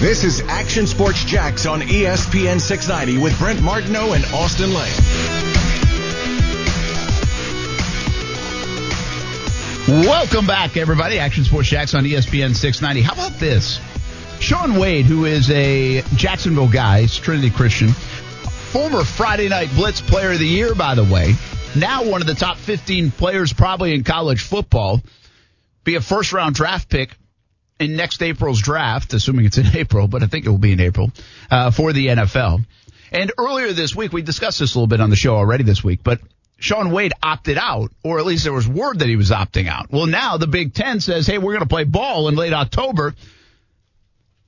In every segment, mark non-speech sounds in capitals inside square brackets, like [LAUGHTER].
This is Action Sports Jax on ESPN 690 with Brent Martineau and Austin Lane. Welcome back, everybody. Action Sports Jax on ESPN 690. How about this? Shaun Wade, who is a Jacksonville guy, he's Trinity Christian, former Friday Night Blitz Player of the Year, by the way, now one of the top 15 players probably in college football, be a first round draft pick in next April's draft, assuming it's in [LAUGHS] April, but I think it will be in April, uh, for the NFL. And earlier this week, we discussed this a little bit on the show already this week, but Shaun Wade opted out, or at least there was word that he was opting out. Well, now the Big Ten says, hey, we're going to play ball in late October.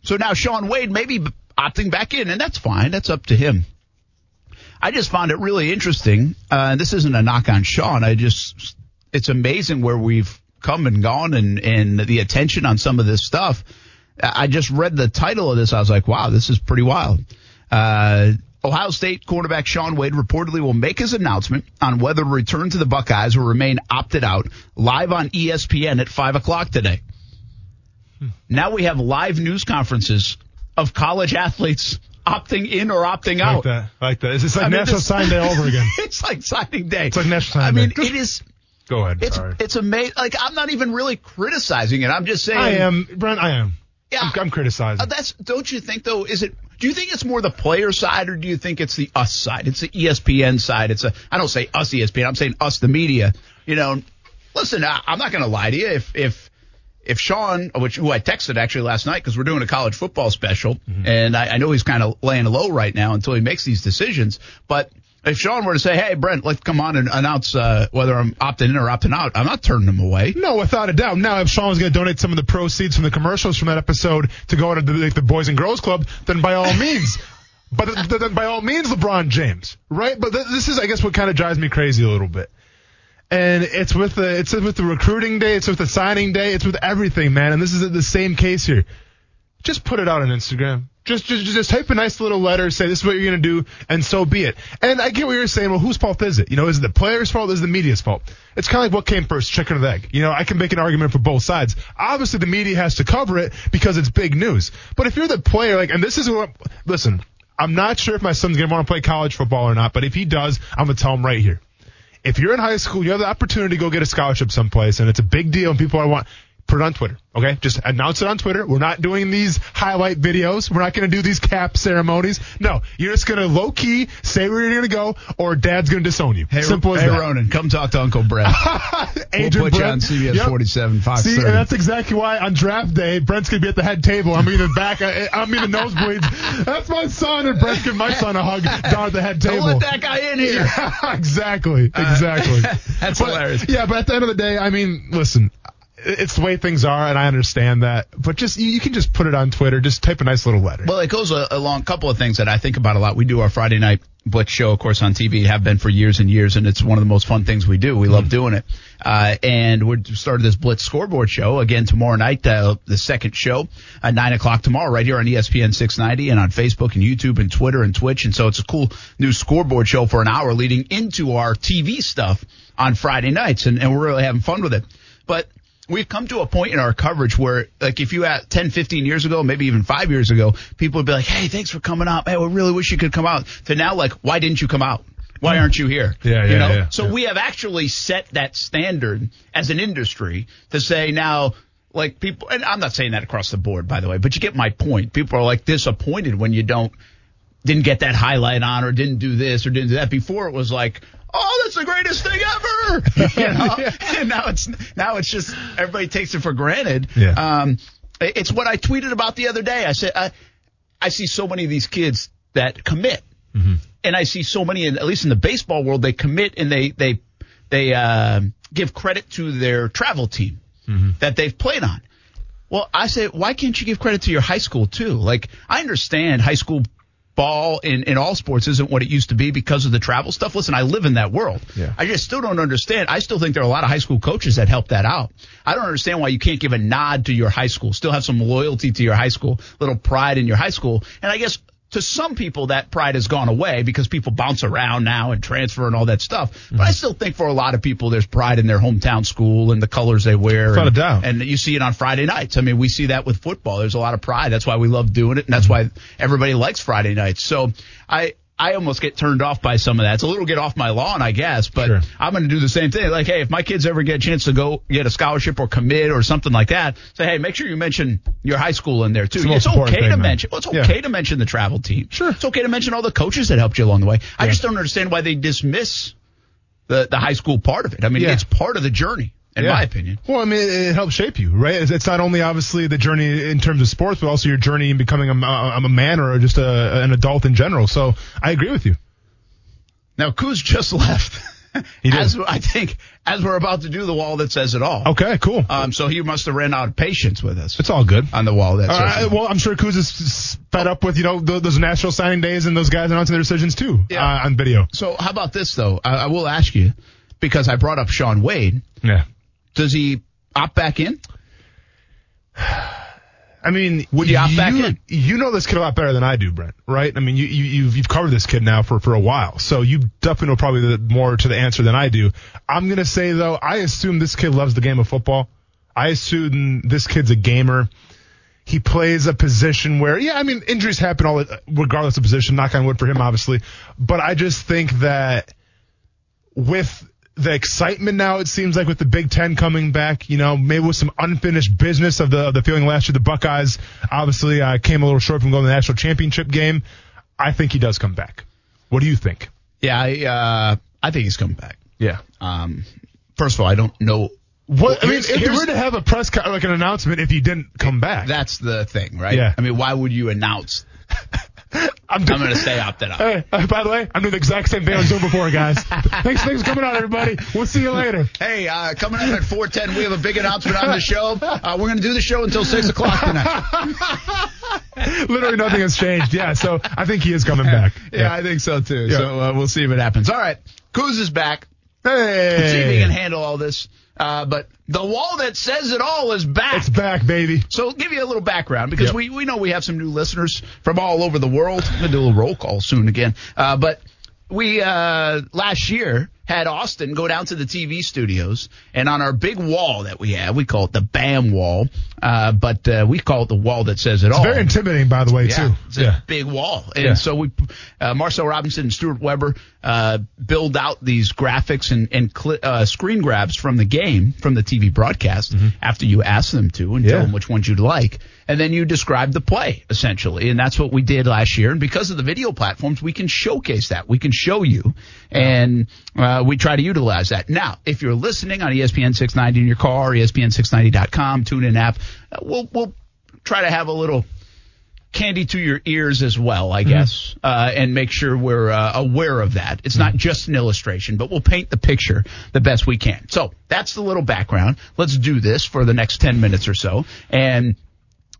So now Shaun Wade may be opting back in, and that's fine. That's up to him. I just found it really interesting. Uh, and this isn't a knock on Shaun. I just, it's amazing where we've come and gone and, and the attention on some of this stuff. I just read the title of this. I was like, wow, this is pretty wild. Uh, Ohio State quarterback Shaun Wade reportedly will make his announcement on whether to return to the Buckeyes or remain opted out live on ESPN at 5 o'clock today. Now we have live news conferences of college athletes opting in or opting out. Like that. Like that. It's like I mean, National this- Sign Day all over again. [LAUGHS] it's like signing day. It's like National I Sign mean, Day. it is. Go ahead. It's Sorry. it's amazing. Like I'm not even really criticizing it. I'm just saying. I am, Brent. I am. Yeah. I'm, I'm criticizing. Uh, that's don't you think though? Is it? Do you think it's more the player side or do you think it's the us side? It's the ESPN side. It's a. I don't say us ESPN. I'm saying us the media. You know, listen. I, I'm not going to lie to you. If if if Shaun, which who I texted actually last night because we're doing a college football special, Mm-hmm. and I, I know he's kind of laying low right now until he makes these decisions. But if Shaun were to say, "Hey, Brent, let's come on and announce uh, whether I'm opting in or opting out," I'm not turning him away. no, without a doubt. Now, if Shaun was going to donate some of the proceeds from the commercials from that episode to go to the, like, the Boys and Girls Club, then by all means. [LAUGHS] But th- th- then by all means, LeBron James, right? But th- this is, I guess, what kind of drives me crazy a little bit. And it's with the it's with the recruiting day, it's with the signing day, it's with everything, man. And this is the same case here. Just put it out on Instagram. Just just just type a nice little letter, say this is what you're gonna do, and so be it. And I get what you're saying. Well, whose fault is it? You know, is it the player's fault? Is it the media's fault? It's kind of like what came first, chicken or the egg. You know, I can make an argument for both sides. Obviously, the media has to cover it because it's big news. But if you're the player, like, and this is what, listen, I'm not sure if my son's gonna want to play college football or not, but if he does, I'm gonna tell him right here if you're in high school, you have the opportunity to go get a scholarship someplace, and it's a big deal, and people are want put it on Twitter. Okay, just announce it on Twitter. We're not doing these highlight videos. We're not going to do these cap ceremonies. No, you're just going to low key say where you're going to go, or Dad's going to disown you. Hey, Simple as hey that. Ronan, come talk to Uncle Brett. Adrian [LAUGHS] we'll put you Brent. on CBS Yep. 47, Fox See, 30. and that's exactly why on draft day, Brent's gonna be at the head table. I'm either back, I- I'm either nosebleeds. That's my son, and Brent's giving my son a hug down at the head table. Don't let that guy in here. [LAUGHS] Yeah, exactly, exactly. [LAUGHS] That's But- hilarious. Yeah, but at the end of the day, I mean, listen, it's the way things are, and I understand that. But just you, you can just put it on Twitter. Just type a nice little letter. Well, it goes a, along a couple of things that I think about a lot. We do our Friday night Blitz show, of course, on TV, have been for years and years, and it's one of the most fun things we do. We Mm-hmm. love doing it. Uh, and we started this Blitz scoreboard show again tomorrow night, uh, the second show at nine o'clock tomorrow, right here on ESPN 690 and on Facebook and YouTube and Twitter and Twitch. And so it's a cool new scoreboard show for an hour leading into our TV stuff on Friday nights, and, and we're really having fun with it. But we've come to a point in our coverage where, like, if you had 10, 15 years ago, maybe even five years ago, people would be like, hey, thanks for coming out. Man, we really wish you could come out. To now, like, why didn't you come out? Why aren't you here? Yeah, you yeah, know? yeah, so yeah. we have actually set that standard as an industry to say now, like people, and I'm not saying that across the board, by the way, but you get my point. People are like disappointed when you don't, didn't get that highlight on or didn't do this or didn't do that. Before it was like, oh, that's the greatest thing ever. [LAUGHS] you know? And [LAUGHS] now it's, now it's just, everybody takes it for granted. Yeah. Um, it's what I tweeted about the other day. I said, I, I see so many of these kids that commit. And I see so many, at least in the baseball world, they commit and they, they, they, uh, give credit to their travel team. that they've played on. Well, I say, why can't you give credit to your high school too? Like, I understand high school ball in, in all sports isn't what it used to be because of the travel stuff. Listen, I live in that world. Yeah. I just still don't understand. I still think there are a lot of high school coaches that help that out. I don't understand why you can't give a nod to your high school, still have some loyalty to your high school, little pride in your high school. And I guess to some people that pride has gone away because people bounce around now and transfer and all that stuff. But I mm-hmm. still think for a lot of people there's pride in their hometown school and the colors they wear. Without and, a doubt. And you see it on Friday nights. I mean, we see that with football. There's a lot of pride. That's why we love doing it, and that's why everybody likes Friday nights. So I. I almost get turned off by some of that. It's a little get off my lawn, I guess, but Sure. I'm going to do the same thing. Like, hey, if my kids ever get a chance to go get a scholarship or commit or something like that, say, hey, make sure you mention your high school in there too. It's It's, okay thing, to man. mention. Well, it's Yeah. okay to mention the travel team. Sure. It's okay to mention all the coaches that helped you along the way. I just don't understand why they dismiss the the high school part of it. I mean, Yeah. it's part of the journey, in Yeah. my opinion. Well, I mean, it, it helps shape you, right? It's, it's not only obviously the journey in terms of sports, but also your journey in becoming a, a, a man or just a, an adult in general. So I agree with you. Now, Kuz just [LAUGHS] left. [LAUGHS] He did. as I think, as we're about to do the wall that says it all. Okay, cool. Um, so he must have ran out of patience with us it's all good. on the wall that says right, it well, I'm sure Kuz is fed up with you know th- those national signing days and those guys announcing their decisions too Yeah. uh, on video. So how about this though? I, I will ask you because I brought up Shaun Wade. Yeah. Does he opt back in? [SIGHS] I mean, Would you opt back in? You know this kid a lot better than I do, Brent. Right? I mean, you, you you've you've covered this kid now for for a while, so you definitely know probably the, more to the answer than I do. I'm gonna say though, I assume this kid loves the game of football. I assume this kid's a gamer. He plays a position where, yeah, I mean, injuries happen all regardless of position. Knock on wood for him, obviously. But I just think that with the excitement now, it seems like with the Big Ten coming back, you know, maybe with some unfinished business of the of the feeling last year, the Buckeyes obviously uh, came a little short from going to the national championship game. I think he does come back. What do you think? Yeah, I, uh, I think he's coming back. Yeah. Um, first of all, I don't know. What I mean, if you were to have a press co- like an announcement if he didn't come back, That's the thing, right? Yeah. I mean, why would you announce? [LAUGHS] I'm, I'm going to stay opted out. Hey, uh, by the way, I'm doing the exact same thing I was doing before, guys. [LAUGHS] thanks, thanks for coming out, everybody. We'll see you later. Hey, uh, coming up at 410, we have a big announcement on the show. [LAUGHS] Uh, we're going to do the show until 6 o'clock tonight. Literally nothing has changed. Yeah, so I think he is coming back. Yeah, I think so too. Yeah. So uh, we'll see if it happens. All right. Kuz is back. Hey, Let's See if he can handle all this. Uh, but the wall that says it all is back. it's back, baby. So give you a little background because Yep. we, we know we have some new listeners from all over the world. I'm gonna do a little roll call soon again. Uh, but we uh, last year had Austin go down to the TV studios and on our big wall that we have, we call it the BAM wall, uh, but uh, we call it the wall that says it all. Very intimidating, by the way, Yeah, too. it's a big wall. And Yeah. so we, uh, Marcel Robinson and Stuart Weber, uh, build out these graphics and, and cli uh, screen grabs from the game, from the TV broadcast, after you ask them to and tell Mm-hmm. Them which ones you'd like. And then you describe the play, essentially. And that's what we did last year. And because of the video platforms, we can showcase that. We can show you. And, uh, we try to utilize that. Now, if you're listening on ESPN 690 in your car, E ESPN690.com, tune in app, uh, we'll, we'll try to have a little, candy to your ears as well, I guess, uh, and make sure we're uh, aware of that. It's not just an illustration, but we'll paint the picture the best we can. So that's the little background. Let's do this for the next 10 minutes or so. And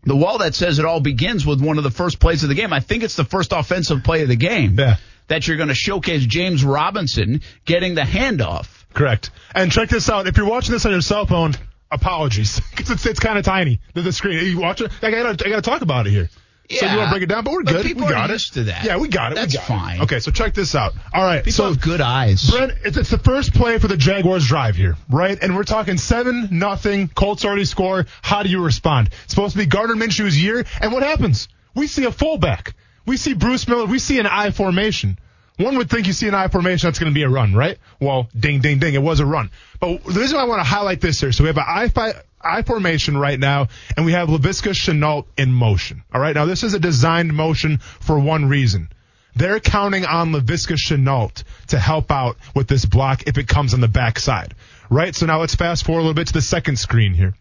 the wall that says it all begins with one of the first plays of the game. I think it's the first offensive play of the game Yeah. that you're going to showcase James Robinson getting the handoff. Correct. And check this out. If you're watching this on your cell phone, apologies. [LAUGHS] it's, it's kind of tiny, the, the screen. You watch it? I gotta, I gotta talk about it here. So you want to break it down, but we're But good. people we are got used it. to that. Yeah, we got it. That's got fine. It. Okay, so check this out. All right. People so have good eyes. Brent, it's, it's the first play for the Jaguars drive here, right? And we're talking seven nothing. Colts already score. How do you respond? It's supposed to be Gardner Minshew's year, and what happens? We see a fullback. We see Bruce Miller. We see an I formation. One would think you see an I formation, that's going to be a run, right? Well, ding, ding, ding. It was a run. But the reason I want to highlight this here, so we have an I, fi- I formation right now, and we have Laviska Shenault in motion. All right. Now this is a designed motion for one reason. They're counting on Laviska Shenault to help out with this block if it comes on the backside. Right? So now let's fast forward a little bit to the second screen here.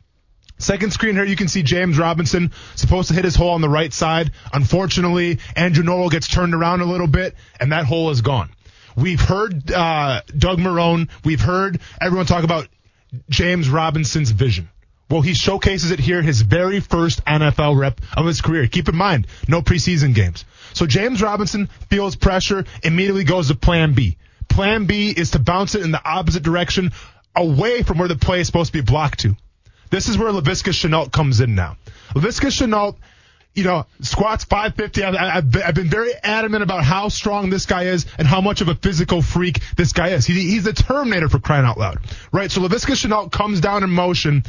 Second screen here, you can see James Robinson supposed to hit his hole on the right side. Unfortunately, Andrew Norwell gets turned around a little bit, and that hole is gone. We've heard uh, Doug Marrone. We've heard everyone talk about James Robinson's vision. Well, he showcases it here, his very first NFL rep of his career. Keep in mind, no preseason games. So James Robinson feels pressure, immediately goes to plan B. Plan B is to bounce it in the opposite direction away from where the play is supposed to be blocked to. This is where Laviska Shenault comes in now. Laviska Shenault, you know, squats 550. I've, been very adamant about how strong this guy is and how much of a physical freak this guy is. He, he's the Terminator for crying out loud, right? So Laviska Shenault comes down in motion,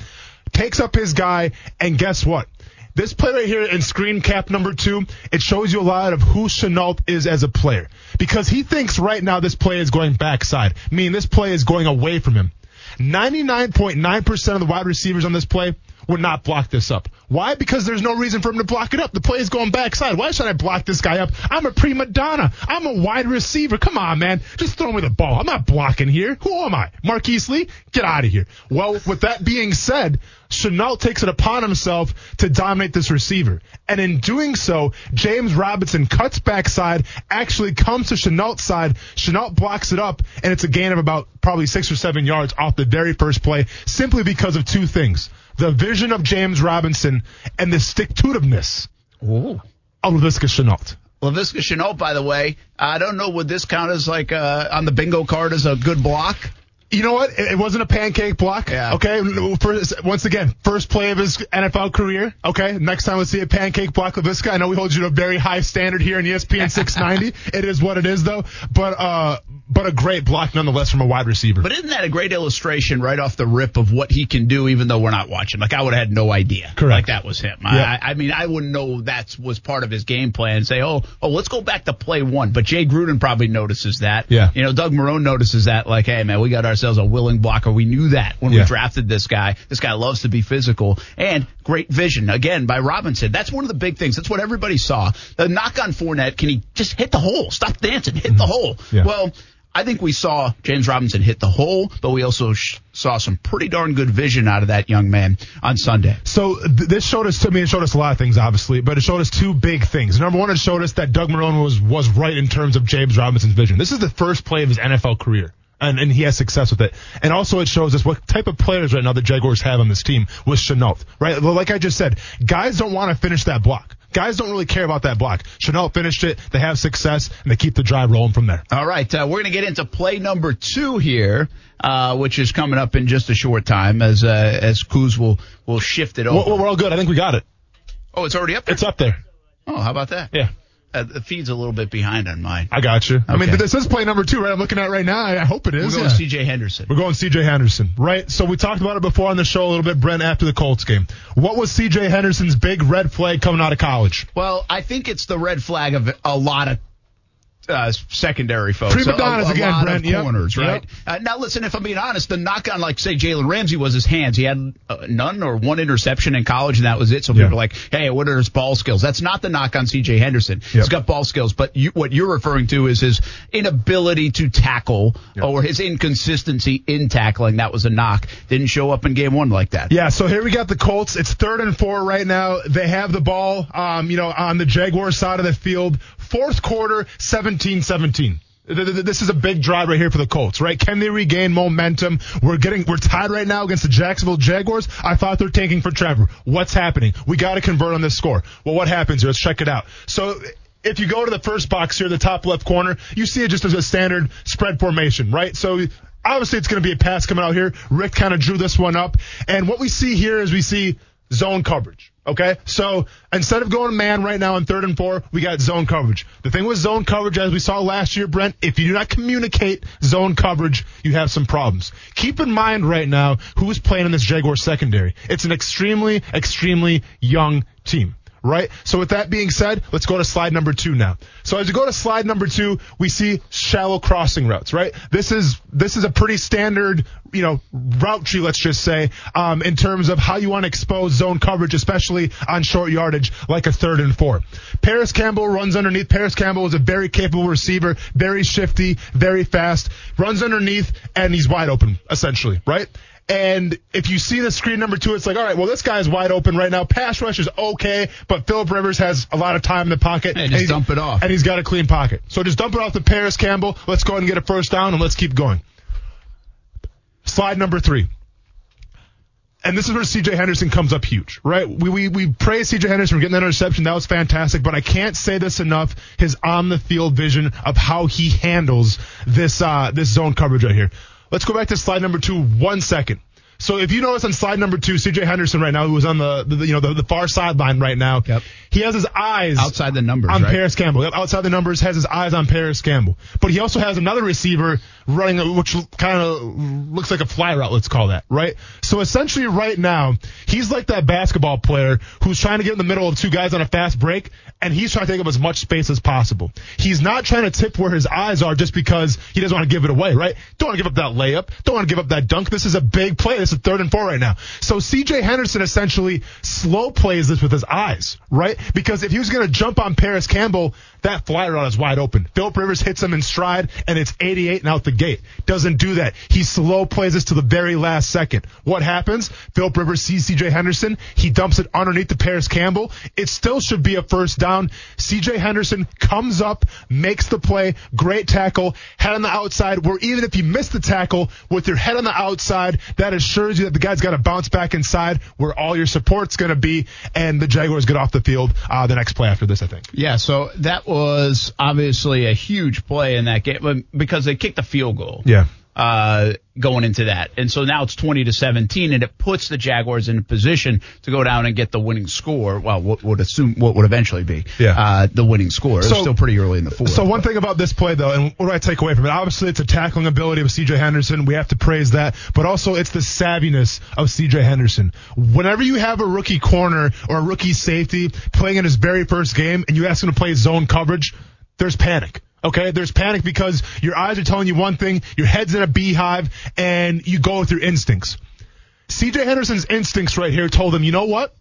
takes up his guy, and guess what? This play right here in screen cap number two, it shows you a lot of who Shenault is as a player. Because he thinks right now this play is going backside, meaning this play is going away from him. 99.9% of the wide receivers on this play would not block this up. Why? Because there's no reason for him to block it up. The play is going backside. Why should I block this guy up? I'm a prima donna. I'm a wide receiver. Come on, man. Just throw me the ball. I'm not blocking here. Who am I? Marquise Lee? Get out of here. Well, with that being said, Shenault takes it upon himself to dominate this receiver. And in doing so, James Robinson cuts backside, actually comes to Shenault's side. Shenault blocks it up, and it's a gain of about probably six or seven yards off the very first play, simply because of two things. The vision of James Robinson and the stick-to-itiveness Ooh. of Laviska Shenault. Laviska Shenault, by the way, I don't know, would this count as like uh, on the bingo card as a good block? You know what? It, it wasn't a pancake block. Yeah. Okay. First, once again, first play of his NFL career. Okay. Next time we see a pancake block of this guy. I know we hold you to a very high standard here in ESPN 690. [LAUGHS] it is what it is though. But, uh, but a great block nonetheless from a wide receiver. But isn't that a great illustration right off the rip of what he can do, even though we're not watching? Like I would have had no idea. Correct. Like that was him. Yeah. I, I mean, I wouldn't know that was part of his game plan. And say, oh, oh, let's go back to play one. But Jay Gruden probably notices that. Yeah. You know, Doug Marrone notices that. Like, hey man, we got ourselves a willing blocker. We knew that when Yeah. we drafted this guy. This guy loves to be physical and great vision again by Robinson. That's one of the big things. That's what everybody saw. The knock on Fournette. Can he just hit the hole? Stop dancing. Hit the hole. Mm-hmm. Yeah. Well. I think we saw James Robinson hit the hole, but we also sh- saw some pretty darn good vision out of that young man on Sunday. So th- this showed us to me. It showed us a lot of things, obviously, but it showed us two big things. Number one, it showed us that Doug Marrone was was right in terms of James Robinson's vision. This is the first play of his NFL career. And, and he has success with it. And also it shows us what type of players right now the Jaguars have on this team with Shenault, right? Like I just said, guys don't want to finish that block. Guys don't really care about that block. Shenault finished it. They have success and they keep the drive rolling from there. All right, uh, we're going to get into play number two here, uh, which is coming up in just a short time as uh, as Kuz will will shift it over. Well, we're all good. I think we got it. oh, it's already up there. It's up there. Oh, how about that? Yeah. Uh, the feed's a little bit behind on mine. I got you. I mean, this is play number two, right? I'm looking at right now. I I hope it is. We're going yeah. C.J. Henderson. We're going CJ Henderson, right? So we talked about it before on the show a little bit, Brent, after the Colts game. What was CJ Henderson's big red flag coming out of college? Well, I think it's the red flag of a lot of uh, secondary folks. Prima donnas a, a again, lot Brent. Of corners, Yep. right? Uh, now, listen, if I'm being honest, the knock on, like, say, Jalen Ramsey was his hands. He had uh, none or one interception in college, and that was it. So Yeah. people are like, hey, what are his ball skills? That's not the knock on C.J. Henderson. He's got ball skills, but you, what you're referring to is his inability to tackle or his inconsistency in tackling. That was a knock. Didn't show up in game one like that. Yeah, so here we got the Colts. It's third and four right now. They have the ball, um, you know, on the Jaguar side of the field. Fourth quarter, 17-17. Th- th- This is a big drive right here for the Colts, right? Can they regain momentum? We're getting, we're tied right now against the Jacksonville Jaguars. I thought they're tanking for Trevor. What's happening? We got to convert on this score. Well, what happens here? Let's check it out. So, if you go to the first box here, the top left corner, you see it just as a standard spread formation, right? So obviously it's going to be a pass coming out here. Rick kind of drew this one up. And what we see here is we see zone coverage. Okay. So instead of going man right now on third and four, we got zone coverage. The thing with zone coverage, as we saw last year, Brent, if you do not communicate zone coverage, you have some problems. Keep in mind right now who's playing in this Jaguar secondary. It's an extremely, extremely young team right? So with that being said, let's go to slide number two now. So as you go to slide number two, we see shallow crossing routes, right? This is this is a pretty standard, you know, route tree, let's just say, um, in terms of how you want to expose zone coverage, especially on short yardage, like a third and four. Parris Campbell runs underneath. Parris Campbell is a very capable receiver, very shifty, very fast, runs underneath, and he's wide open, essentially, right? And if you see the screen number two, it's like, all right, well, this guy's wide open right now. Pass rush is okay, but Philip Rivers has a lot of time in the pocket. Hey, just he's- dump it off. And he's got a clean pocket. So just dump it off to Parris Campbell. Let's go ahead and get a first down and let's keep going. Slide number three. and this is where CJ Henderson comes up huge, right? We, we, we praise CJ Henderson for getting that interception. That was fantastic, but I can't say this enough. His on the field vision of how he handles this, uh, this zone coverage right here. Let's go back to slide number two one second. So if you notice on slide number two, CJ Henderson right now, who was on the, the you know the, the far sideline right now, Yep. He has his eyes Outside the numbers, on right? Parris Campbell. Outside the numbers, has his eyes on Parris Campbell. But he also has another receiver running, which kind of looks like a fly route. Let's call that right. So essentially, right now, he's like that basketball player who's trying to get in the middle of two guys on a fast break, and he's trying to take up as much space as possible. He's not trying to tip where his eyes are just because he doesn't want to give it away, right? Don't want to give up that layup. Don't want to give up that dunk. This is a big play. This is third and four right now. So CJ Henderson essentially slow plays this with his eyes, right? Because if he was going to jump on Parris Campbell, that fly route is wide open. Philip Rivers hits him in stride and it's 88 and out the gate. Doesn't do that. He slow plays this to the very last second. What happens? Philip Rivers sees CJ Henderson. He dumps it underneath the Parris Campbell. It still should be a first down. CJ Henderson comes up, makes the play, great tackle, head on the outside, where even if you miss the tackle with your head on the outside, that assures you that the guy's got to bounce back inside where all your support's going to be, and the Jaguars get off the field uh, the next play after this, I think. Yeah, so that was obviously a huge play in that game um, because they kicked the field goal. Yeah. Uh, going into that. And so now it's 20 to 17 and it puts the Jaguars in a position to go down and get the winning score. Well, what would assume what would eventually be, Yeah. uh, the winning score. It's So- still pretty early in the fourth. So one thing about this play though, and what do I take away from it? Obviously, it's a tackling ability of CJ Henderson. We have to praise that, but also it's the savviness of CJ Henderson. Whenever you have a rookie corner or a rookie safety playing in his very first game, and you ask him to play zone coverage, there's panic. Okay, there's panic because your eyes are telling you one thing, your head's in a beehive, and you go with your instincts. CJ Henderson's instincts right here told him, you know what?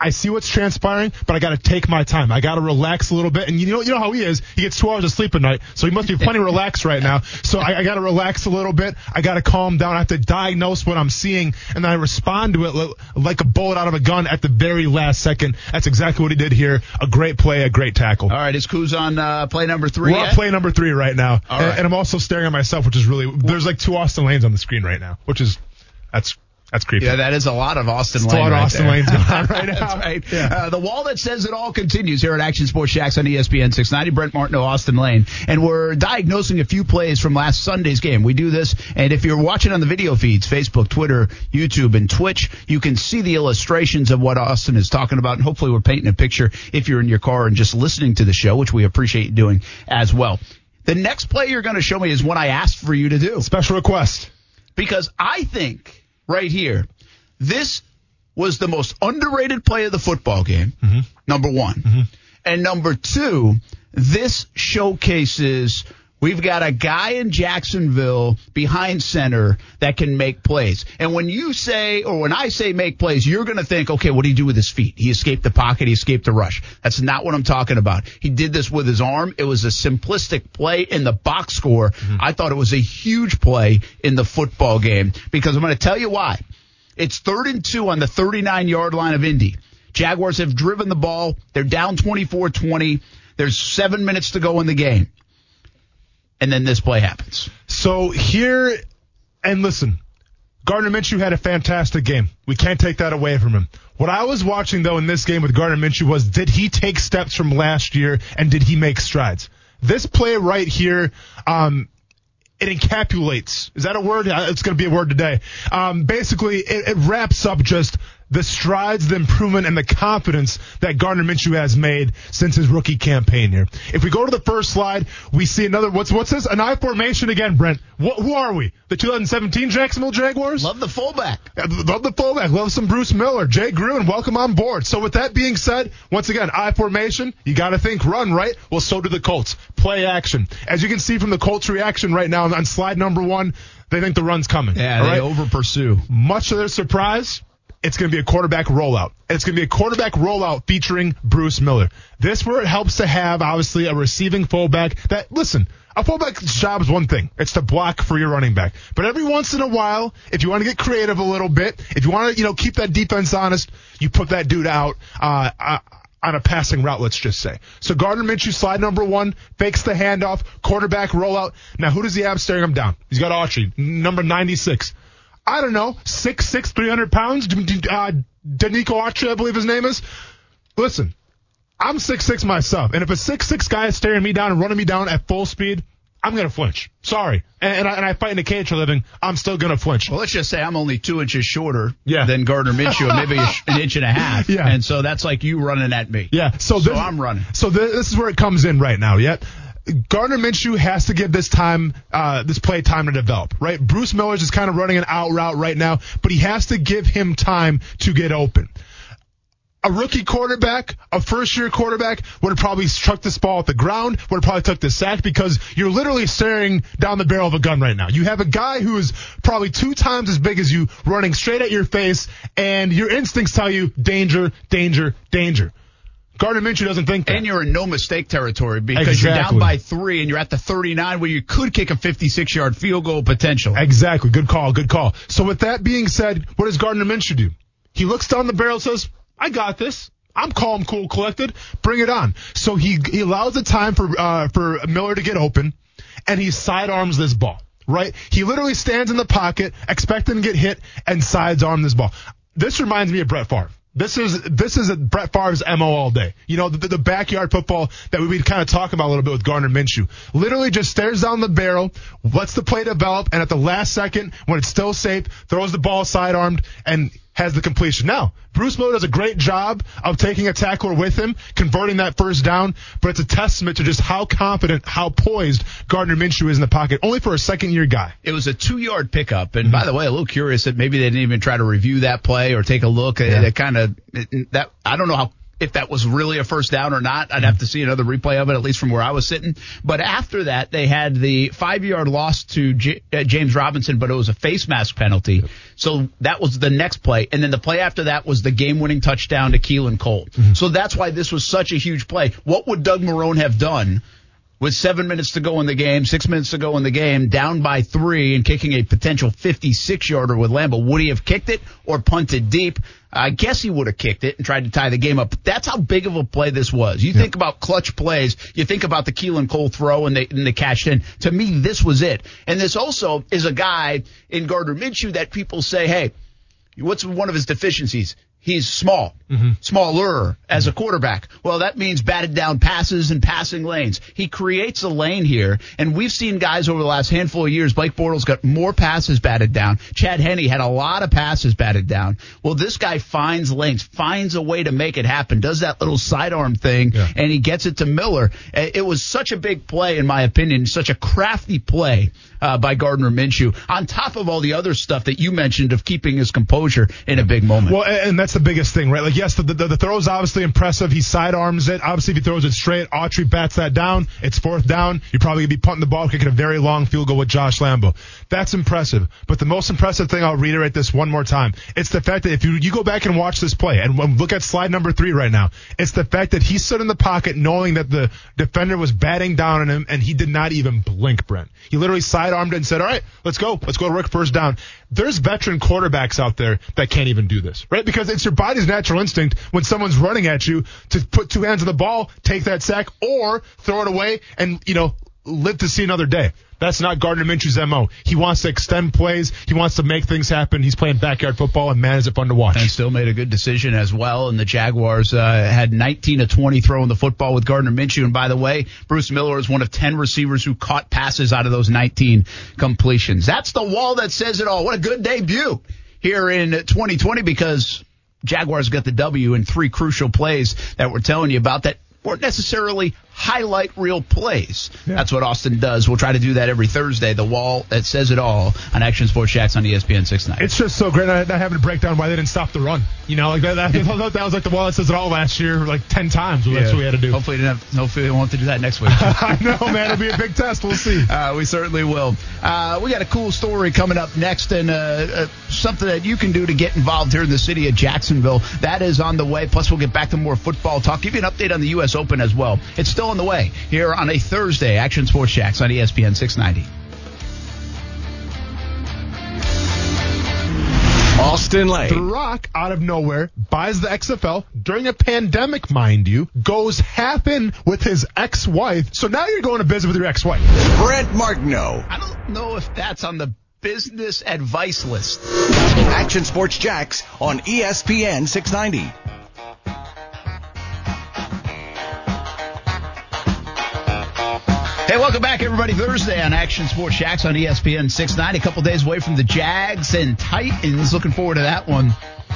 I see what's transpiring, but I got to take my time. I got to relax a little bit. And you know, you know how he is. He gets two hours of sleep a night, so he must be plenty [LAUGHS] relaxed right now. So I, I got to relax a little bit. I got to calm down. I have to diagnose what I'm seeing, and then I respond to it like a bullet out of a gun at the very last second. That's exactly what he did here. A great play, a great tackle. All right, is Kuz on uh, play number three? We're yet? on play number three right now, All and, and I'm also staring at myself, which is really. There's like two Austin Lanes on the screen right now, which is that's that's creepy. Yeah, that is a lot of Austin It's a Lane. lot of right Austin there. Lanes going on [LAUGHS] right now. That's right. Yeah. Uh, the wall that says it all continues here at Action Sports Jax on ESPN 690. Brent Martineau, Austin Lane, and we're diagnosing a few plays from last Sunday's game. We do this, and if you're watching on the video feeds, Facebook, Twitter, YouTube, and Twitch, you can see the illustrations of what Austin is talking about, and hopefully we're painting a picture if you're in your car and just listening to the show, which we appreciate you doing as well. The next play you're going to show me is one I asked for you to do Special request. because I think right here, this was the most underrated play of the football game. Mm-hmm. Number one. Mm-hmm. And number two, this showcases we've got a guy in Jacksonville behind center that can make plays. And when you say, or when I say make plays, you're going to think, okay, what did he do with his feet? He escaped the pocket. He escaped the rush. That's not what I'm talking about. He did this with his arm. It was a simplistic play in the box score. Mm-hmm. I thought it was a huge play in the football game because I'm going to tell you why. It's third and two on the 39 yard line of Indy. Jaguars have driven the ball. They're down 24 20. There's seven minutes to go in the game. And then this play happens. So here, and listen, Gardner Minshew had a fantastic game. We can't take that away from him. What I was watching though in this game with Gardner Minshew was did he take steps from last year and did he make strides? This play right here, um, it encapsulates. Is that a word? Uh, It's going to be a word today. Um, basically, it, it wraps up just the strides, the improvement, and the confidence that Gardner Minshew has made since his rookie campaign here. If we go to the first slide, we see another. What's what's this? An I formation again, Brent. What, who are we? The 2017 Jacksonville Jaguars. Love the fullback. Love the fullback. Love some Bruce Miller. Jay Gruden, welcome on board. So with that being said, once again, I formation, you got to think run, right? Well, so do the Colts. Play action. As you can see from the Colts reaction right now on slide number one, they think the run's coming. Yeah, they right? over pursue. Much to their surprise, it's going to be a quarterback rollout. It's going to be a quarterback rollout featuring Bruce Miller. This where it helps to have obviously a receiving fullback that listen. A fullback's job is one thing. It's to block for your running back. But every once in a while, if you want to get creative a little bit, if you want to, you know, keep that defense honest, you put that dude out, uh, uh on a passing route, let's just say. So Gardner Minshew, slide number one, fakes the handoff, quarterback rollout. Now who does he have staring him down? He's got Autry, number 96. I don't know, six six, three hundred pounds. Uh, Denico Autry, I believe his name is. Listen, I'm six six myself, and if a six six guy is staring me down and running me down at full speed, I'm gonna flinch. Sorry, and, and, I, and I fight in a cage for a living. I'm still gonna flinch. Well, let's just say I'm only two inches shorter Yeah. than Gardner Minshew, maybe an inch and a half. [LAUGHS] Yeah. And so that's like you running at me. Yeah, so, So this, I'm running. So th- this is where it comes in right now. Yeah, Gardner Minshew has to give this time, uh, this play time to develop. Right, Bruce Miller's is kind of running an out route right now, but he has to give him time to get open. A rookie quarterback, a first year quarterback would have probably struck this ball at the ground, would have probably took the sack because you're literally staring down the barrel of a gun right now. You have a guy who is probably two times as big as you running straight at your face and your instincts tell you danger, danger, danger. Gardner Minshew doesn't think that. And you're in no mistake territory because you're down by three and you're at the 39 where you could kick a 56 yard field goal potential. Exactly. Good call. Good call. So with that being said, what does Gardner Minshew do? He looks down the barrel, says, "I got this. I'm calm, cool, collected. Bring it on." So he he allows the time for uh, for Miller to get open, and he sidearms this ball. Right? He literally stands in the pocket, expecting to get hit, and sidearm this ball. This reminds me of Brett Favre. This is this is Brett Favre's mo all day. You know the, the backyard football that we kind of talking about a little bit with Gardner Minshew. Literally just stares down the barrel, lets the play develop, and at the last second, when it's still safe, throws the ball sidearmed and has the completion. Now, Bruce Miller does a great job of taking a tackler with him, converting that first down, but it's a testament to just how confident, how poised Gardner Minshew is in the pocket, only for a second year guy. It was a two yard pickup. And mm-hmm. by the way, a little curious that maybe they didn't even try to review that play or take a look. It, it kind of, that, I don't know how, if that was really a first down or not. I'd have to see another replay of it, at least from where I was sitting. But after that, they had the five yard loss to J- uh, James Robinson, but it was a face mask penalty. So that was the next play. And then the play after that was the game winning touchdown to Keelan Cole. So that's why this was such a huge play. What would Doug Marrone have done? with seven minutes to go in the game, six minutes to go in the game, down by three and kicking a potential 56 yarder with Lambo. Would he have kicked it or punted deep? I guess he would have kicked it and tried to tie the game up. But that's how big of a play this was. You think about clutch plays, you think about the Keelan Cole throw and they, and they cashed in. To me, this was it. And this also is a guy in Gardner Minshew that people say, hey, what's one of his deficiencies? He's small, smaller as a quarterback. Well, that means batted down passes and passing lanes. He creates a lane here, and we've seen guys over the last handful of years. Blake Bortles got more passes batted down. Chad Henne had a lot of passes batted down. Well, this guy finds lanes, finds a way to make it happen, does that little sidearm thing, and he gets it to Miller. Uh, It was such a big play, in my opinion, such a crafty play uh, by Gardner Minshew, on top of all the other stuff that you mentioned of keeping his composure in a big moment. Well, and and that's the biggest thing, right? Like, yes, the, the, the throw is obviously impressive. He sidearms it. Obviously, if he throws it straight, Autry bats that down. It's fourth down. You're probably going to be punting the ball, kicking a very long field goal with Josh Lambo. That's impressive. But the most impressive thing, I'll reiterate this one more time. It's the fact that if you, you go back and watch this play and look at slide number three right now, it's the fact that he stood in the pocket knowing that the defender was batting down on him and he did not even blink, Brent. He literally sidearmed it and said, all right, let's go. Let's go to Rick first down. There's veteran quarterbacks out there that can't even do this, right? Because it's your body's natural instinct when someone's running at you to put two hands on the ball, take that sack, or throw it away and, you know, live to see another day. That's not Gardner Minshew's MO. He wants to extend plays. He wants to make things happen. He's playing backyard football, and man, is it fun to watch. and still made a good decision as well. And the Jaguars uh, had 19 to 20 throwing the football with Gardner Minshew. And by the way, Bruce Miller is one of 10 receivers who caught passes out of those 19 completions. That's the wall that says it all. What a good debut here in 2020 because Jaguars got the W in three crucial plays that we're telling you about that weren't necessarily highlight reel plays. That's what Austin does. We'll try to do that every Thursday. The wall that says it all on Action Sports Jax on ESPN 690. It's just so great not, not having to break down why they didn't stop the run. You know, like that, that, [LAUGHS] that was like the wall that says it all last year, like 10 times. Well, That's what we had to do. Hopefully, we didn't have, hopefully, we won't have to do that next week. [LAUGHS] I know, man. It'll be a big test. We'll see. Uh, we certainly will. Uh, we got a cool story coming up next, and uh, uh, something that you can do to get involved here in the city of Jacksonville. That is on the way. Plus, we'll get back to more football talk. Give you an update on the U.S. Open as well. It's still on the way here on a Thursday. Action Sports Jax on ESPN 690. Austin Lane. The Rock, out of nowhere, buys the XFL during a pandemic, mind you, goes half in with his ex-wife. So now you're going to visit with your ex-wife. Brent Martineau. I don't know if that's on the business advice list. Action Sports Jax on ESPN 690. Hey, welcome back, everybody. Thursday on Action Sports Jax on ESPN 690. A couple days away from the Jags and Titans. Looking forward to that one.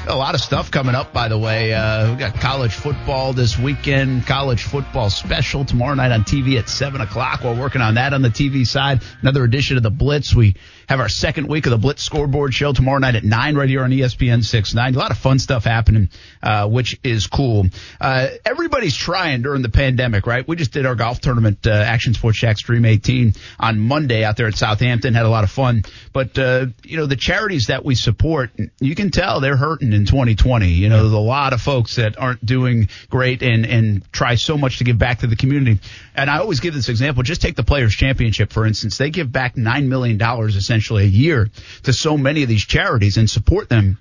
A lot of stuff coming up, by the way. Uh, we got college football this weekend, college football special tomorrow night on TV at 7 o'clock. We're working on that on the TV side. Another edition of the Blitz. We have our second week of the Blitz scoreboard show tomorrow night at 9 right here on ESPN 690. A lot of fun stuff happening, uh, which is cool. Uh, everybody's trying during the pandemic, right? We just did our golf tournament, uh, Action Sports Shack Stream 18 on Monday out there at Southampton. Had a lot of fun. But, uh, you know, the charities that we support, you can tell they're hurting in 2020. You know, there's a lot of folks that aren't doing great and, and try so much to give back to the community. And I always give this example. Just take the Players Championship, for instance. They give back $9 million essentially a year to so many of these charities and support them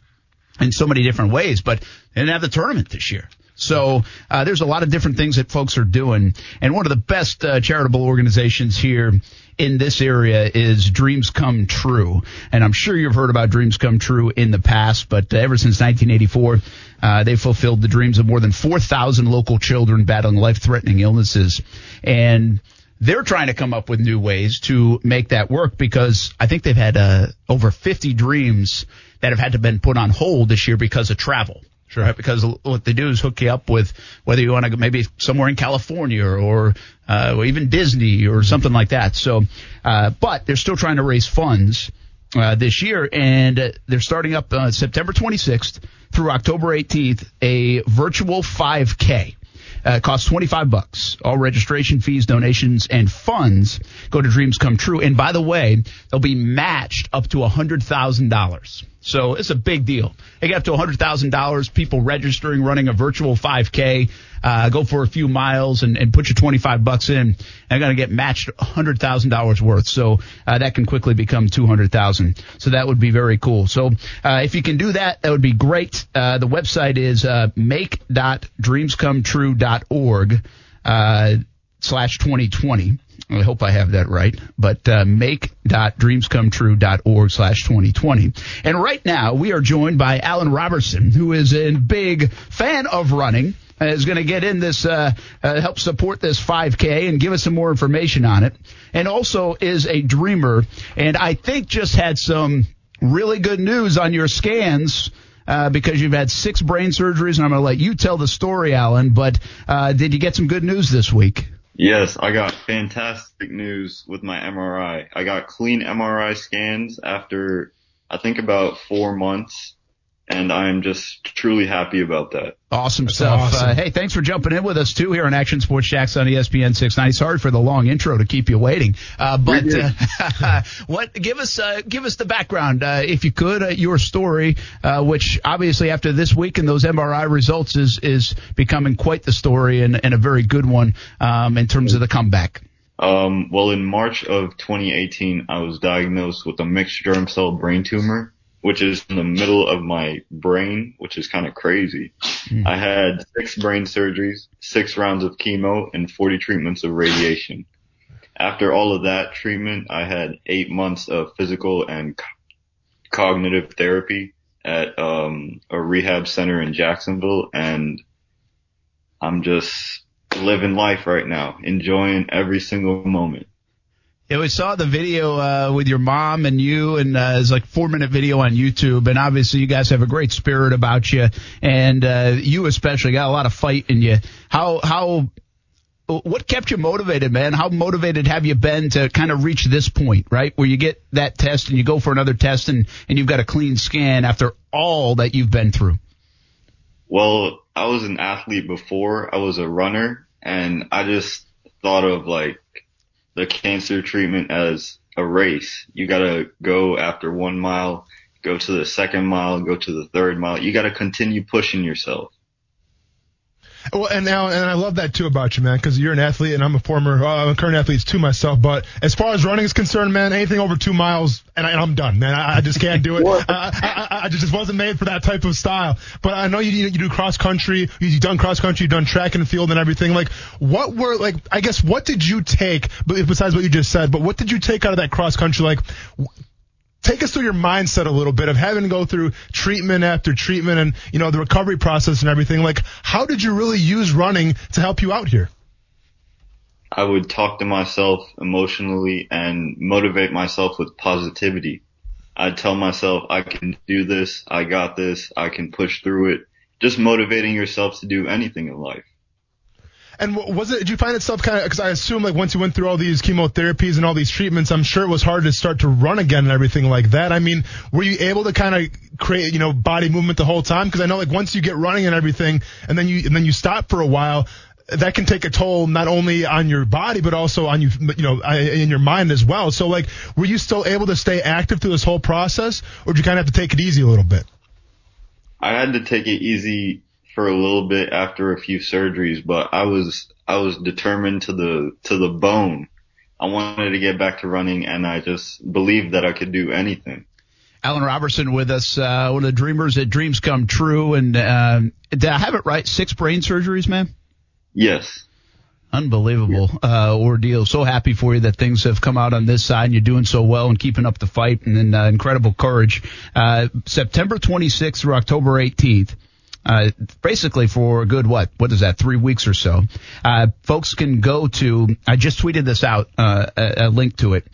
in so many different ways, but they didn't have the tournament this year. So uh, there's a lot of different things that folks are doing, and one of the best uh, charitable organizations here in this area is Dreams Come True, and I'm sure you've heard about Dreams Come True in the past, but uh, ever since 1984, uh, they fulfilled the dreams of more than 4,000 local children battling life-threatening illnesses, and they're trying to come up with new ways to make that work because I think they've had uh, over 50 dreams that have had to been put on hold this year because of travel. Sure. Right? Because what they do is hook you up with whether you want to go maybe somewhere in California or, uh, or even Disney or something like that. So, uh, but they're still trying to raise funds uh, this year, and uh, they're starting up uh, September 26th through October 18th a virtual 5K. Uh, costs 25 bucks. All registration fees, donations, and funds go to Dreams Come True. And by the way, they'll be matched up to $100,000. So it's a big deal. They get up to $100,000, people registering, running a virtual 5K, uh, go for a few miles and, and put your 25 bucks in. And they're going to get matched $100,000 worth. So uh, that can quickly become 200,000. So that would be very cool. So uh, if you can do that, that would be great. Uh, the website is uh, make.dreamscometrue.org uh, slash 2020. I hope I have that right, but uh, make.dreamscometrue.org slash 2020. And right now we are joined by Alan Robertson, who is a big fan of running, uh, is going to get in this, uh, uh, help support this 5K and give us some more information on it. And also is a dreamer, and I think just had some really good news on your scans. Uh, because you've had six brain surgeries, and I'm going to let you tell the story, Alan. But uh, did you get some good news this week? Yes, I got fantastic news with my MRI. I got clean MRI scans after I think about four months, and I'm just truly happy about that. Awesome That's stuff. awesome. Uh, hey, thanks for jumping in with us too here on Action Sports Jax on ESPN 690. Sorry for the long intro to keep you waiting, uh, but uh, [LAUGHS] what? Give us uh, give us the background, uh, if you could, uh, your story, uh, which obviously after this week and those MRI results is is becoming quite the story and, and a very good one um, in terms of the comeback. Um, well, in March of 2018, I was diagnosed with a mixed germ cell brain tumor, which is in the middle of my brain, which is kind of crazy. I had six brain surgeries, six rounds of chemo, and 40 treatments of radiation. After all of that treatment, I had eight months of physical and co- cognitive therapy at um, a rehab center in Jacksonville, and I'm just living life right now, enjoying every single moment. Yeah, we saw the video uh, with your mom and you, and uh, it's like four minute video on YouTube. And obviously, you guys have a great spirit about you, and uh, you especially got a lot of fight in you. How how what kept you motivated, man? How motivated have you been to kind of reach this point, right, where you get that test and you go for another test, and and you've got a clean scan after all that you've been through? Well, I was an athlete before. I was a runner and I just thought of like the cancer treatment as a race. You gotta go after one mile, go to the second mile, go to the third mile. You gotta continue pushing yourself. Well, and now, and I love that too about you, man, because you're an athlete, and I'm a former, uh, I'm a current athlete too myself. But as far as running is concerned, man, anything over two miles, and, I, I'm done, man. I, I just can't do it. I, I, I, just wasn't made for that type of style. But I know you, you, you do cross country, you've done cross country, you've done track and field and everything. Like, what were like? I guess what did you take? Besides what you just said, but what did you take out of that cross country? Like, take us through your mindset a little bit of having to go through treatment after treatment and you know the recovery process and everything. Like, how did you really use running to help you out here? I would talk to myself emotionally and motivate myself with positivity. I'd tell myself I can do this, I got this, I can push through it. Just motivating yourself to do anything in life. And was it? Did you find itself kind of? Because I assume like once you went through all these chemotherapies and all these treatments, I'm sure it was hard to start to run again and everything like that. I mean, were you able to kind of create you know body movement the whole time? Because I know like once you get running and everything, and then you and then you stop for a while, that can take a toll not only on your body but also on you you know in your mind as well. So like, were you still able to stay active through this whole process, or did you kind of have to take it easy a little bit? I had to take it easy for a little bit after a few surgeries, but I was I was determined to the to the bone. I wanted to get back to running, and I just believed that I could do anything. Alan Robertson with us, uh, one of the dreamers that dreams come true. And uh, did I have it right? Six brain surgeries, man. Yes. Unbelievable uh, ordeal. So happy for you that things have come out on this side and you're doing so well and keeping up the fight and, and uh, incredible courage. Uh, September 26th through October 18th uh, basically for a good what? What is that? Three weeks or so. Uh, folks can go to. I just tweeted this out. Uh, a, a, link to it.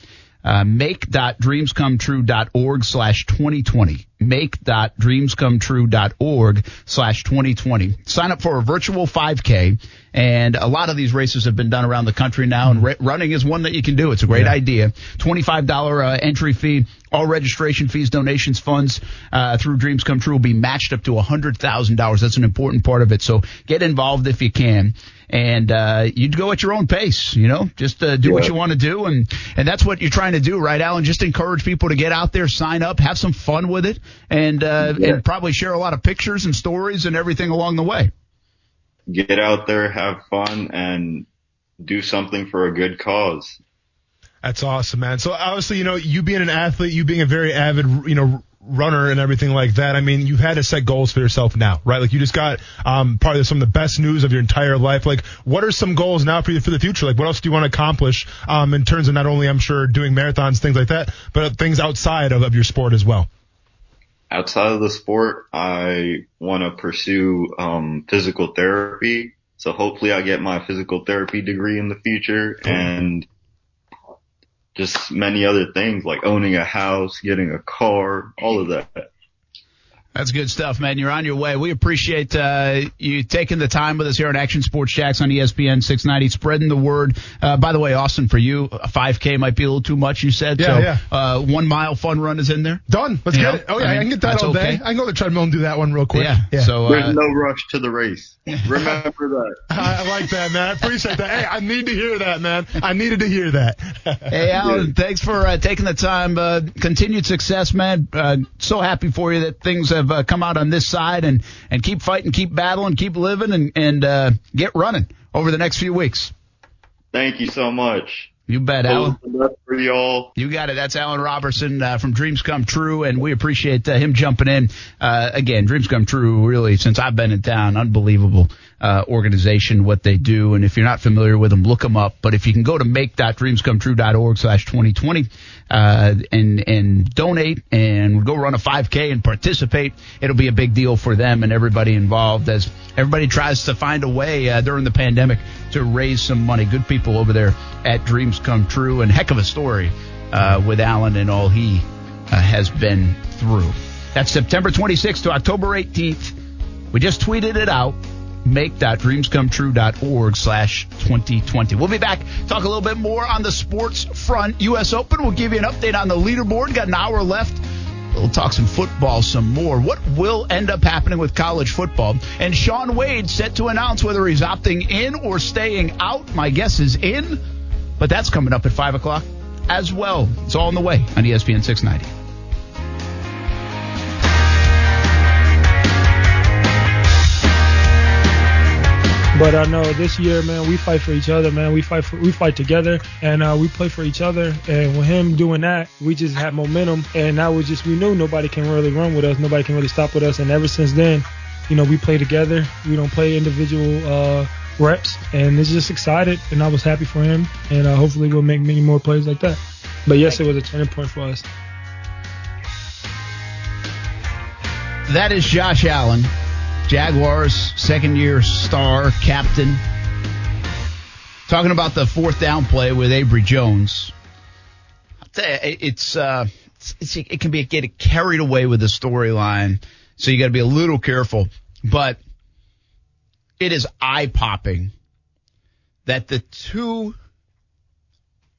Uh, make.dreamscometrue.org slash 2020 make.dreamscometrue.org slash 2020. Sign up for a virtual 5K. And a lot of these races have been done around the country now, and ra- running is one that you can do. It's a great yeah. idea. $25 uh, entry fee. All registration fees, donations, funds uh, through Dreams Come True will be matched up to $100,000. That's an important part of it. So get involved if you can and uh, you'd go at your own pace. You know, just uh, do yeah. what you want to do, and and that's what you're trying to do, right, Alan? Just encourage people to get out there, sign up, have some fun with it, and uh, yeah. and probably share a lot of pictures and stories and everything along the way. Get out there, have fun, and do something for a good cause. That's awesome, man. So obviously, you know, you being an athlete, you being a very avid, you know, runner and everything like that. I mean, you've had to set goals for yourself now, right? Like you just got um, probably some of the best news of your entire life. Like, what are some goals now for you for the future? Like, what else do you want to accomplish um, in terms of not only, I'm sure, doing marathons, things like that, but things outside of, of your sport as well? Outside of the sport, I want to pursue um, physical therapy. So hopefully, I get my physical therapy degree in the future and just many other things like owning a house, getting a car, all of that. That's good stuff, man. You're on your way. We appreciate uh, you taking the time with us here on Action Sports Jax on ESPN 690, spreading the word. Uh, by the way, Austin, for you, a 5K might be a little too much. You said yeah, so. Yeah. Uh, one mile fun run is in there. Done. Let's you get know? it. Oh yeah, I, mean, I, can get that all okay. day. I can go to the treadmill and do that one real quick. Yeah. yeah. So there's uh, no rush to the race. Remember that. [LAUGHS] I like that, man. I appreciate that. Hey, I need to hear that, man. I needed to hear that. [LAUGHS] hey, Alan, thanks for uh, taking the time. Uh, continued success, man. so happy for you that things have come out on this side and and keep fighting, keep battling, keep living, and and uh, get running over the next few weeks. Thank you so much. You bet, Allen. For y'all. You got it. That's Allen Robertson uh, from Dreams Come True, and we appreciate uh, him jumping in. Uh, again, Dreams Come True, really, since I've been in town, unbelievable uh, organization, what they do. And if you're not familiar with them, look them up. But if you can go to make.dreamscometrue.org slash 2020 uh, and, and donate and go run a 5K and participate, it'll be a big deal for them and everybody involved as everybody tries to find a way uh, during the pandemic to raise some money. Good people over there at Dreams Come True, and heck of a story uh, with Alan and all he uh, has been through. That's September 26th to October 18th. We just tweeted it out make.dreamscometrue.org slash 2020. We'll be back, talk a little bit more on the sports front. U.S. Open, we'll give you an update on the leaderboard. Got an hour left. We'll talk some football some more. What will end up happening with college football? And Shaun Wade set to announce whether he's opting in or staying out. My guess is in, but that's coming up at 5 o'clock as well. It's all on the way on ESPN 690. But I know this year, man, we fight for each other, man. We fight for, we fight together, and uh, we play for each other. And with him doing that, we just had momentum, and now we just we knew nobody can really run with us, nobody can really stop with us. And ever since then, you know, we play together. We don't play individual uh, reps, and it's just excited. And I was happy for him, and uh, hopefully we'll make many more plays like that. But yes, it was a turning point for us. That is Josh Allen, Jaguars second year star captain. Talking about the fourth down play with Avery Jones. I'll tell you, it- it's, uh, it's, it can be get carried away with the storyline, so you got to be a little careful. But it is eye popping that the two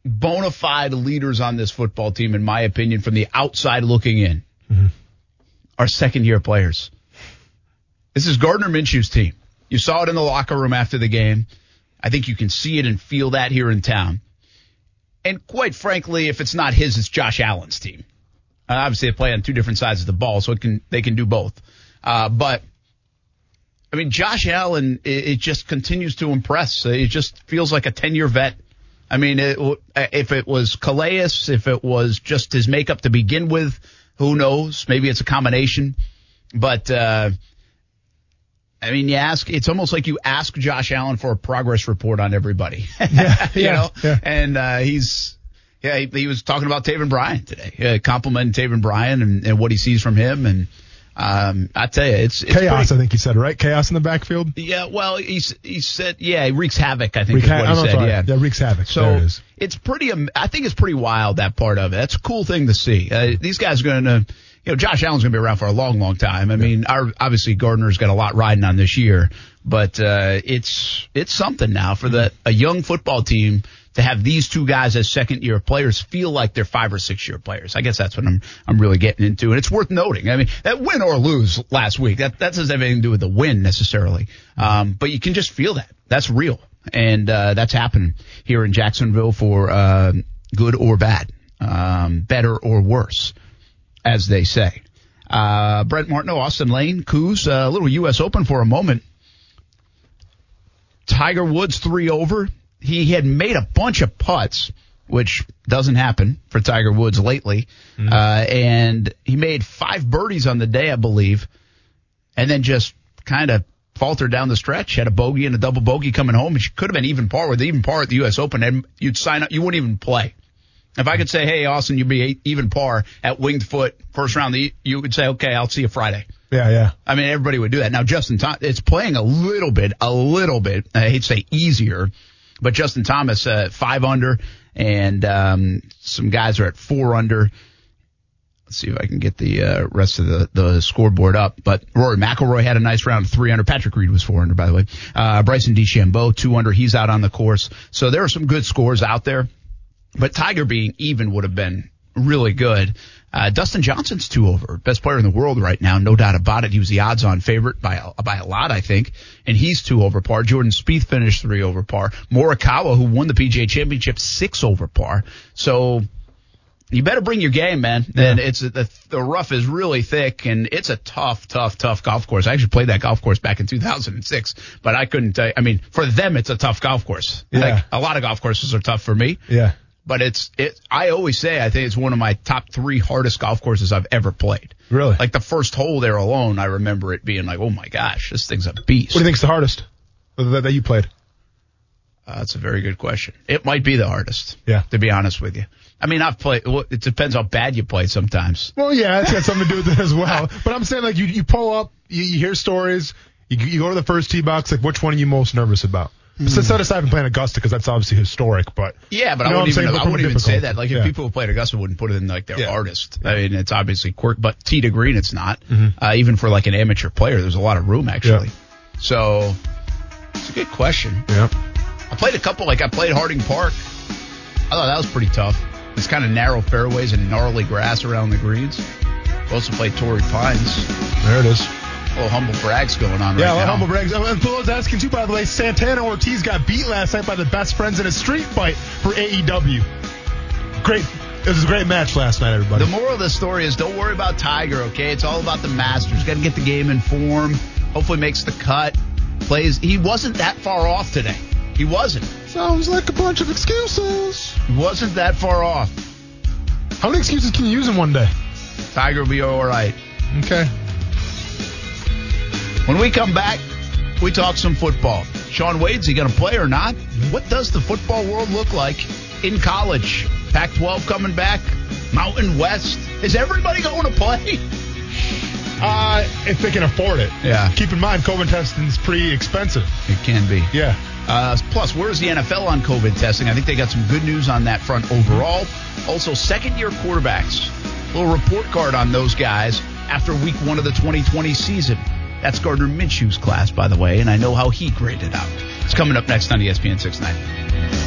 bona fide leaders on this football team, in my opinion, from the outside looking in, are second year players. This is Gardner Minshew's team. You saw it in the locker room after the game. I think you can see it and feel that here in town. And quite frankly, if it's not his, it's Josh Allen's team. Uh, obviously, they play on two different sides of the ball, so it can they can do both. Uh, but I mean, Josh Allen, it, it just continues to impress. It just feels like a ten year vet. I mean, it, if it was Calais, if it was just his makeup to begin with, who knows? Maybe it's a combination. But uh, I mean, you ask, it's almost like you ask Josh Allen for a progress report on everybody. [LAUGHS] Yeah, you yeah, know? yeah. And uh, he's, yeah, he, he was talking about Taven Bryan today, uh, complimenting Taven Bryan and, and what he sees from him. And um, I tell you, it's, it's Chaos, pretty- I think he said, right? Chaos in the backfield. yeah, well, he he said, yeah, he wreaks havoc. I think is what he said. sorry. Yeah, Yeah, wreaks havoc. So There it is. it's pretty. am- I think it's pretty wild that part of it. That's a cool thing to see. Uh, these guys are going to, you know, Josh Allen's going to be around for a long, long time. I mean, our, obviously Gardner's got a lot riding on this year, but uh, it's it's something now for the a young football team to have these two guys as second year players feel like they're five or six year players. I guess that's what I'm I'm really getting into, and it's worth noting. I mean, that win or lose last week that that doesn't have anything to do with the win necessarily, um, but you can just feel that that's real, and uh, that's happening here in Jacksonville for uh, good or bad, um, better or worse, as they say. Uh, Brent Martineau, Austin Lane, Coos, uh, a little U.S. Open for a moment. Tiger Woods three over. He had made a bunch of putts, which doesn't happen for Tiger Woods lately. Uh, and he made five birdies on the day, I believe, and then just kind of faltered down the stretch. Had a bogey and a double bogey coming home, which could have been even par with even par at the U.S. Open, and you'd sign up. You wouldn't even play. If I could say, "Hey, Austin, you'd be even par at Winged Foot first round," you would say, "Okay, I'll see you Friday." Yeah, yeah. I mean, everybody would do that. Now, Justin Thomas, it's playing a little bit, a little bit, I hate to say easier, but Justin Thomas, uh, five under, and, um, some guys are at four under. Let's see if I can get the, uh, rest of the, the scoreboard up. But Rory McIlroy had a nice round, three under. Patrick Reed was four under, by the way. Uh, Bryson DeChambeau, two under. He's out on the course. So there are some good scores out there. But Tiger being even would have been really good. Uh, Dustin Johnson's two over, best player in the world right now, no doubt about it. He was the odds-on favorite by a, by a lot, I think, and he's two over par. Jordan Spieth finished three over par. Morikawa, who won the PGA Championship, six over par. So you better bring your game, man. And it's the the rough is really thick, and it's a tough, tough, tough golf course. I actually played that golf course back in 2006, but I couldn't. tell you I mean, for them, it's a tough golf course. Yeah. Like a lot of golf courses are tough for me Yeah. But it's it. I always say I think it's one of my top three hardest golf courses I've ever played. Really? Like the first hole there alone, I remember it being like, oh my gosh, this thing's a beast. What do you think's the hardest that, that you played? Uh, that's a very good question. It might be the hardest. Yeah. To be honest with you, I mean, I've played. Well, it depends how bad you play sometimes. Well, yeah, it's got something to do with it as well. [LAUGHS] But I'm saying, like, you, you pull up, you, you hear stories, you, you go to the first tee box, like, which one are you most nervous about? So set aside from playing Augusta because that's obviously historic, but Yeah, but You I know what wouldn't even saying? I wouldn't even say that. Like if yeah. people who played Augusta wouldn't put it in like their Yeah. hardest. I mean, it's obviously quirk, but tee to green, it's not. Mm-hmm. Uh, even for like an amateur player, there's a lot of room actually. So it's a good question. yeah. I played a couple, like I played Harding Park. I thought that was pretty tough. It's kind of narrow fairways and gnarly grass around the greens. Also played Torrey Pines. There it is. Little humble brags going on Yeah, right well, now. humble brags. Oh, And Phil was asking too, by the way, Santana Ortiz got beat last night by the best friends in a street fight for AEW. Great. It was a great match last night, everybody. The moral of the story is don't worry about Tiger, okay? It's all about the Masters. Got to get the game in form. Hopefully makes the cut. Plays. He wasn't that far off today. He wasn't. Sounds like a bunch of excuses. He wasn't that far off. How many excuses can you use in one day? Tiger will be all right. Okay. When we come back, we talk some football. Shaun Wade's he going to play or not? What does the football world look like in college? Pac 12 coming back? Mountain West? Is everybody going to play? Uh, if they can afford it. Yeah. Keep in mind, COVID testing is pretty expensive. It can be. Yeah. Uh, plus, where's the NFL on COVID testing? I think they got some good news on that front overall. Also, second year quarterbacks. Little report card on those guys after week one of the 2020 season. That's Gardner Minshew's class, by the way, and I know how he graded out. It's coming up next on ESPN 690.